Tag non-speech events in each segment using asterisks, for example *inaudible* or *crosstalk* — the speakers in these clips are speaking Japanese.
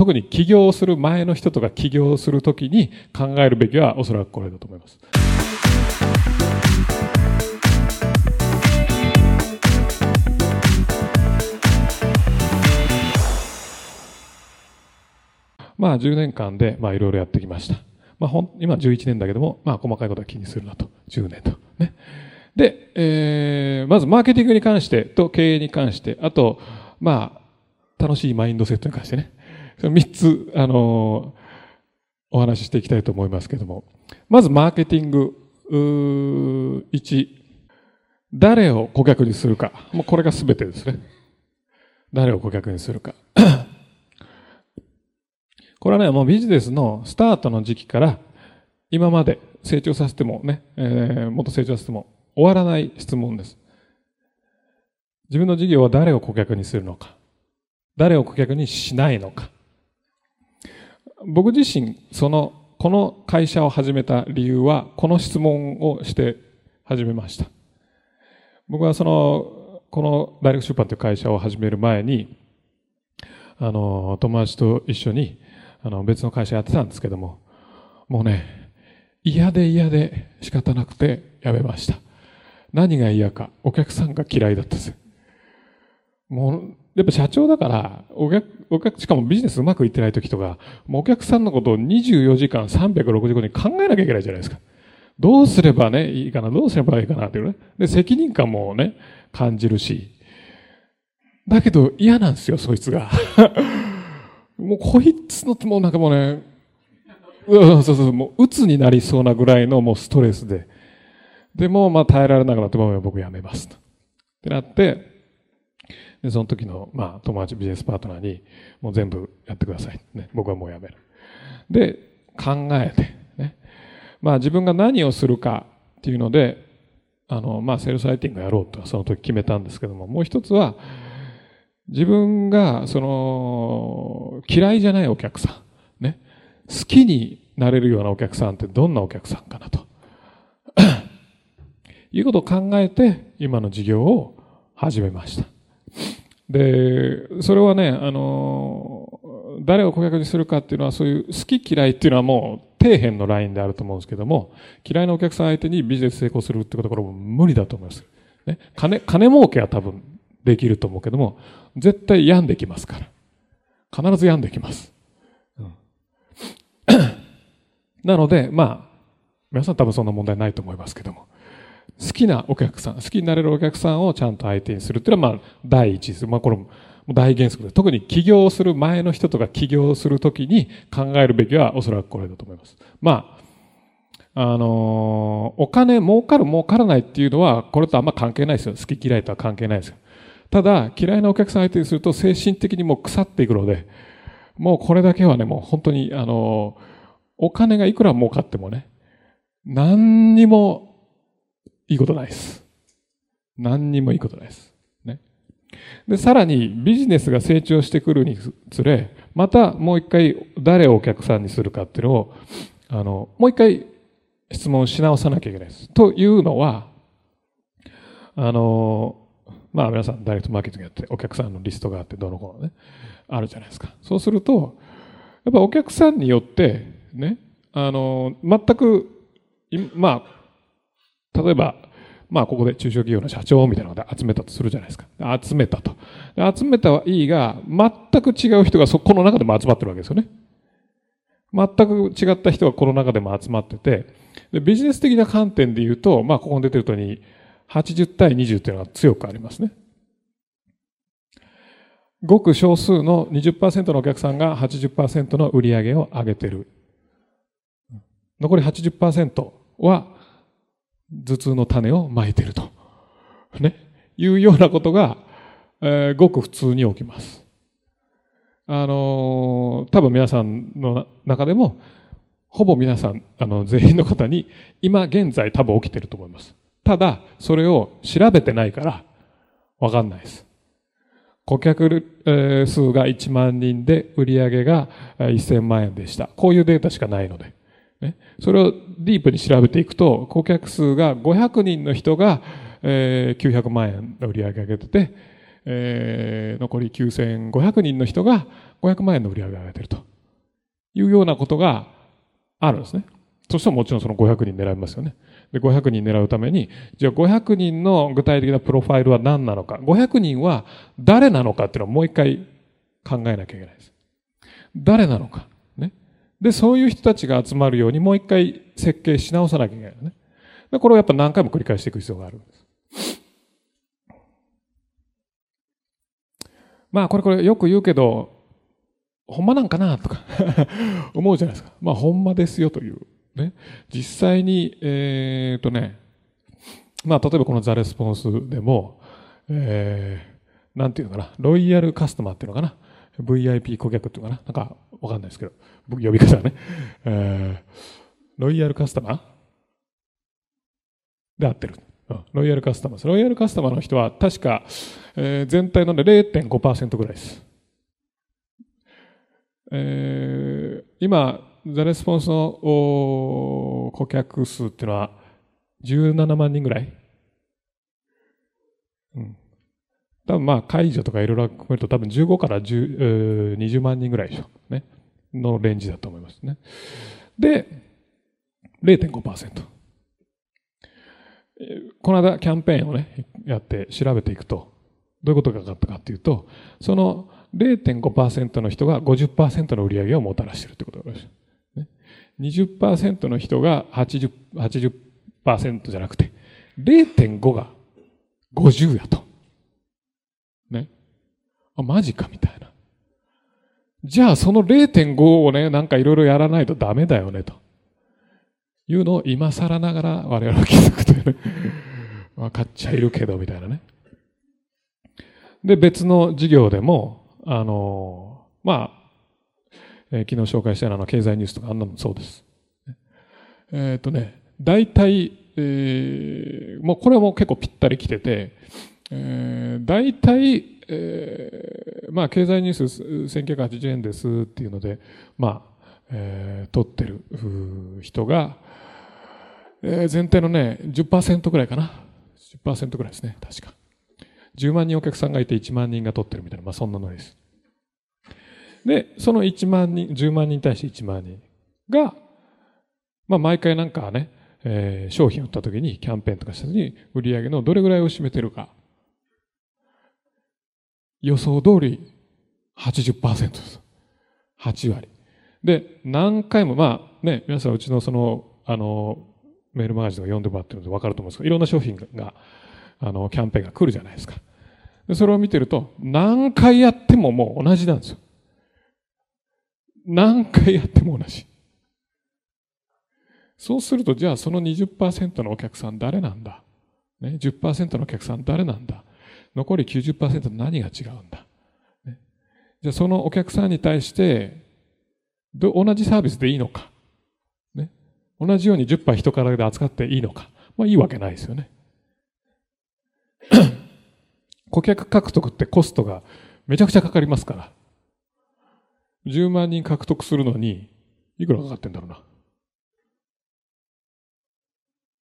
特に起業する前の人とか起業するときに考えるべきはおそらくこれだと思います。まあ10年間でまあいろいろやってきました。まあ、ほ今11年だけども、まあ細かいことは気にするなと。10年と。ね。で、えー、まずマーケティングに関してと経営に関して、あと、まあ、楽しいマインドセットに関してね。その3つ、あの、お話ししていきたいと思いますけども。まずマーケティング、1、誰を顧客にするか。もうこれが全てですね。誰を顧客にするか。*coughs* これはね、もうビジネスのスタートの時期から今まで成長させてもね、えー、もっと成長させても終わらない質問です。自分の事業は誰を顧客にするのか誰を顧客にしないのか僕自身、その、この会社を始めた理由は、この質問をして始めました。僕はその、この大学出版という会社を始める前に、あの、友達と一緒に、あの、別の会社やってたんですけども、もうね、嫌で嫌で仕方なくて辞めました。何が嫌か、お客さんが嫌いだったんです。もう、やっぱ社長だから、お客、お客、しかもビジネスうまくいってない時とか、もうお客さんのことを24時間365に考えなきゃいけないじゃないですか。どうすればね、いいかな、どうすればいいかなっていうね。で、責任感もね、感じるし。だけど嫌なんですよ、そいつが。*laughs* もうこいつの、もうなんかもうね、うん、そうそう、もう鬱になりそうなぐらいのもうストレスで。でも、まあ耐えられなくなって、僕やめます。ってなって、で、その時の、まあ友達ビジネスパートナーに、もう全部やってください。ね、僕はもうやめる。で、考えて、ね。まあ自分が何をするかっていうので、あの、まあセルスライティングやろうとその時決めたんですけども、もう一つは、自分が、その、嫌いじゃないお客さん、ね。好きになれるようなお客さんってどんなお客さんかなと。*coughs* いうことを考えて、今の事業を始めました。で、それはね、あの、誰を顧客にするかっていうのは、そういう好き嫌いっていうのはもう底辺のラインであると思うんですけども、嫌いなお客さん相手にビジネス成功するってことこれも無理だと思います。ね、金、金儲けは多分できると思うけども、絶対病んできますから。必ず病んできます。うん、*clears throat* なので、まあ、皆さん多分そんな問題ないと思いますけども、好きなお客さん、好きになれるお客さんをちゃんと相手にするっていうのは、まあ、第一です。まあ、これも大原則です特に起業する前の人とか起業するときに考えるべきはおそらくこれだと思います。まあ、あの、お金儲かる儲からないっていうのは、これとあんま関係ないですよ。好き嫌いとは関係ないですよ。ただ、嫌いなお客さん相手にすると精神的にもう腐っていくので、もうこれだけはね、もう本当に、あの、お金がいくら儲かってもね、何にもいいことないです。何にもいいことないです。ね。で、さらにビジネスが成長してくるにつれ、またもう一回誰をお客さんにするかっていうのを、あの、もう一回質問し直さなきゃいけないです。というのは、あの、まあ皆さんダイレクトマーケティングやってお客さんのリストがあってどのこのね、あるじゃないですか。そうすると、やっぱお客さんによってね、あの、全く、まあ、例えば、まあここで中小企業の社長みたいなので集めたとするじゃないですか。集めたと。集めたはいいが、全く違う人がそこの中でも集まってるわけですよね。全く違った人がこの中でも集まってて、でビジネス的な観点で言うと、まあここに出てるとおり、80対20というのが強くありますね。ごく少数の20%のお客さんが80%の売り上げを上げてる。残り80%は頭痛の種をまいてると。ね。いうようなことが、えー、ごく普通に起きます。あのー、多分皆さんの中でも、ほぼ皆さん、あの、全員の方に、今現在多分起きてると思います。ただ、それを調べてないから、わかんないです。顧客数が1万人で売り上げが1000万円でした。こういうデータしかないので。ね、それをディープに調べていくと、顧客数が500人の人が、えー、900万円の売り上げ上げてて、えー、残り9500人の人が500万円の売り上げ上げてるというようなことがあるんですね。そしたらもちろんその500人狙いますよね。で、500人狙うために、じゃあ500人の具体的なプロファイルは何なのか、500人は誰なのかっていうのをもう一回考えなきゃいけないです。誰なのか。で、そういう人たちが集まるようにもう一回設計し直さなきゃいけないよね。で、これをやっぱ何回も繰り返していく必要があるんです。まあ、これこれよく言うけど、ほんまなんかなとか *laughs* 思うじゃないですか。まあ、ほんまですよというね、実際に、えっ、とね、まあ、例えばこのザレスポンスでも、えー、なんていうのかな、ロイヤルカスタマーっていうのかな、VIP 顧客っていうのかな、なんかわかんないですけど、僕呼び方ね、えー、ロイヤルカスタマー？で合ってる。ロイヤルカスタマー。ロイヤルカスタマーの人は確か、えー、全体の0.5%ぐらいです。えー、今、ザレスポンスの顧客数っていうのは17万人ぐらい？うん。多分まあ解除とかいろいろ含めると多分15から10、20万人ぐらいでしょう。ね。のレンジだと思いますね。で、0.5%。この間キャンペーンをね、やって調べていくと、どういうことが分かったかっていうと、その0.5%の人が50%の売り上げをもたらしているってことがある20%の人が 80%, 80じゃなくて、0.5が50やと。ね。あ、マジかみたいな。じゃあその0.5をね、なんかいろいろやらないとダメだよね、というのを今更ながら我々は気づくというね。*laughs* 分かっちゃいるけど、みたいなね。で、別の授業でも、あの、まあ、えー、昨日紹介したような経済ニュースとかあんなのもそうです。えっ、ー、とね、大体、えー、もうこれも結構ぴったり来てて、えー、大体、えー、まあ経済ニュース1980円ですっていうので、まあ、えー、取ってる人が、えー、全体のね、10%ぐらいかな。10%ぐらいですね、確か。10万人お客さんがいて1万人が取ってるみたいな、まあそんなのです。で、その1万人、10万人に対して1万人が、まあ、毎回なんかね、えー、商品を売った時にキャンペーンとかした時に売り上げのどれぐらいを占めてるか。予想通り80%です。8割。で、何回も、まあね、皆さんうちのその、あの、メールマガジンを読んでもらってるので分かると思うんですけど、いろんな商品が、あの、キャンペーンが来るじゃないですか。でそれを見てると、何回やってももう同じなんですよ。何回やっても同じ。そうすると、じゃあその20%のお客さん誰なんだ、ね、?10% のお客さん誰なんだ？残り90%何が違うんだ、ね、じゃあそのお客さんに対して、同じサービスでいいのか、ね、同じように10杯人からで扱っていいのか、まあいいわけないですよね。*coughs* 顧客獲得ってコストがめちゃくちゃかかりますから。10万人獲得するのに、いくらかかってんだろうな？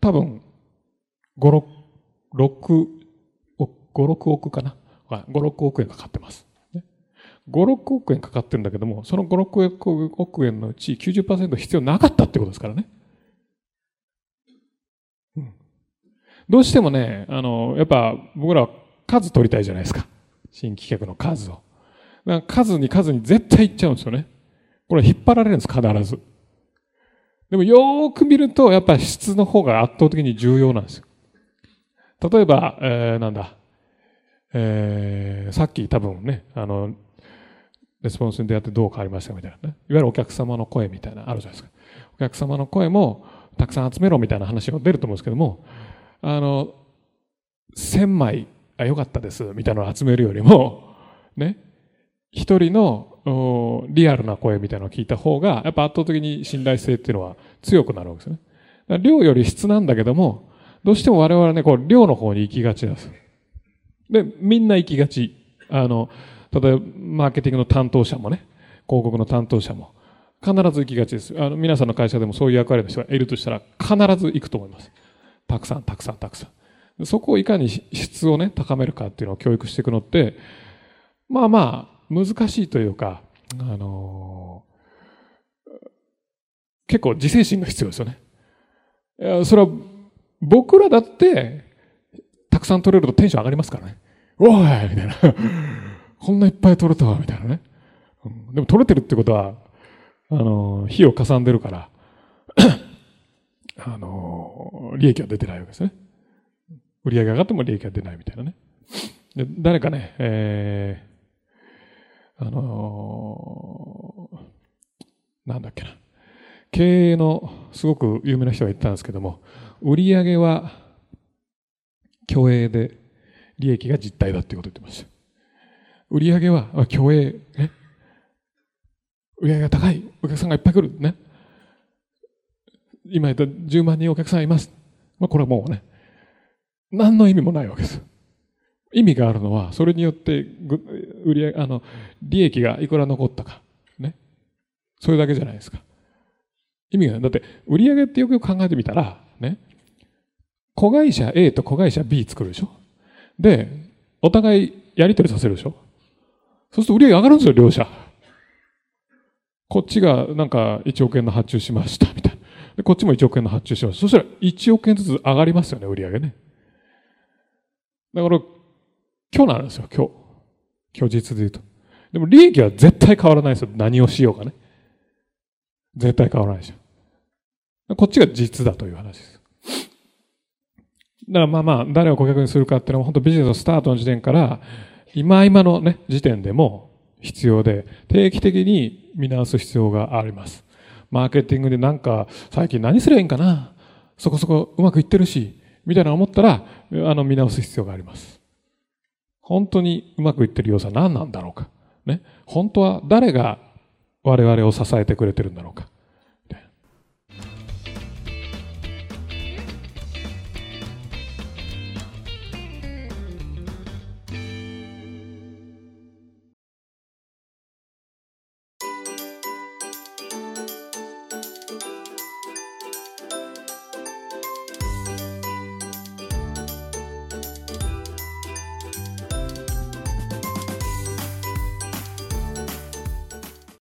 多分、5、6、5、6億かな。5、6億円かかってます。5、6億円かかってるんだけども、その5、6億円のうち90%必要なかったってことですからね。うん、どうしてもね、あの、やっぱ僕らは数取りたいじゃないですか。新規客の数を。数に数に絶対行っちゃうんですよね。これ引っ張られるんです、必ず。でもよーく見ると、やっぱ質の方が圧倒的に重要なんですよ。例えば、えー、なんだ、えー、さっき多分ね、あの、レスポンスに出会ってどう変わりましたみたいなね。いわゆるお客様の声みたいなあるじゃないですか。お客様の声もたくさん集めろみたいな話が出ると思うんですけども、あの、千枚、あ、よかったです、みたいなのを集めるよりも、ね、一人のリアルな声みたいなのを聞いた方が、やっぱ圧倒的に信頼性っていうのは強くなるわけですね。量より質なんだけども、どうしても我々ね、こう、量の方に行きがちなんです。で、みんな行きがち。あの、例えば、マーケティングの担当者もね、広告の担当者も、必ず行きがちです。あの、皆さんの会社でもそういう役割の人がいるとしたら、必ず行くと思います。たくさん、たくさん、たくさん。そこをいかに質をね、高めるかっていうのを教育していくのって、まあまあ、難しいというか、あのー、結構自制心が必要ですよね。いやそれは僕らだって、たくさん取れるとテンション上がりますからね。おいみたいな。*laughs* こんないっぱい取れたわ、みたいなね。でも取れてるってことは、あの、火をかさんでるから、*coughs* あの、利益は出てないわけですね。売り上げ上がっても利益が出ないみたいなね。で誰かね、えー、あのー、なんだっけな。経営のすごく有名な人が言ったんですけども、売り上げは虚栄で利益が実体だっていうことを言ってました。売上は虚栄、ね。売上が高い。お客さんがいっぱい来る。ね。今言った10万人お客さんいます。まあ、これはもうね、何の意味もないわけです。意味があるのは、それによって、売り上げ、あの、利益がいくら残ったか。ね。それだけじゃないですか。意味がない。だって、売り上げってよくよく考えてみたら、子会社 A と子会社 B 作るでしょ？で、お互いやり取りさせるでしょ？そうすると売り上げ上がるんですよ、両者。こっちがなんか1億円の発注しました、みたいな。で、こっちも1億円の発注しました。そしたら1億円ずつ上がりますよね、売り上げね。だから、今日なんですよ、今日。今日実で言うと。でも利益は絶対変わらないですよ。何をしようかね。絶対変わらないでしょ。こっちが実だという話です。だからまあまあ、誰を顧客にするかっていうのは本当ビジネスのスタートの時点から、今今のね、時点でも必要で、定期的に見直す必要があります。マーケティングでなんか、最近何すればいいんかなそこそこうまくいってるし、みたいな思ったら、あの、見直す必要があります。本当にうまくいってる要素は何なんだろうか。ね。本当は誰が我々を支えてくれてるんだろうか。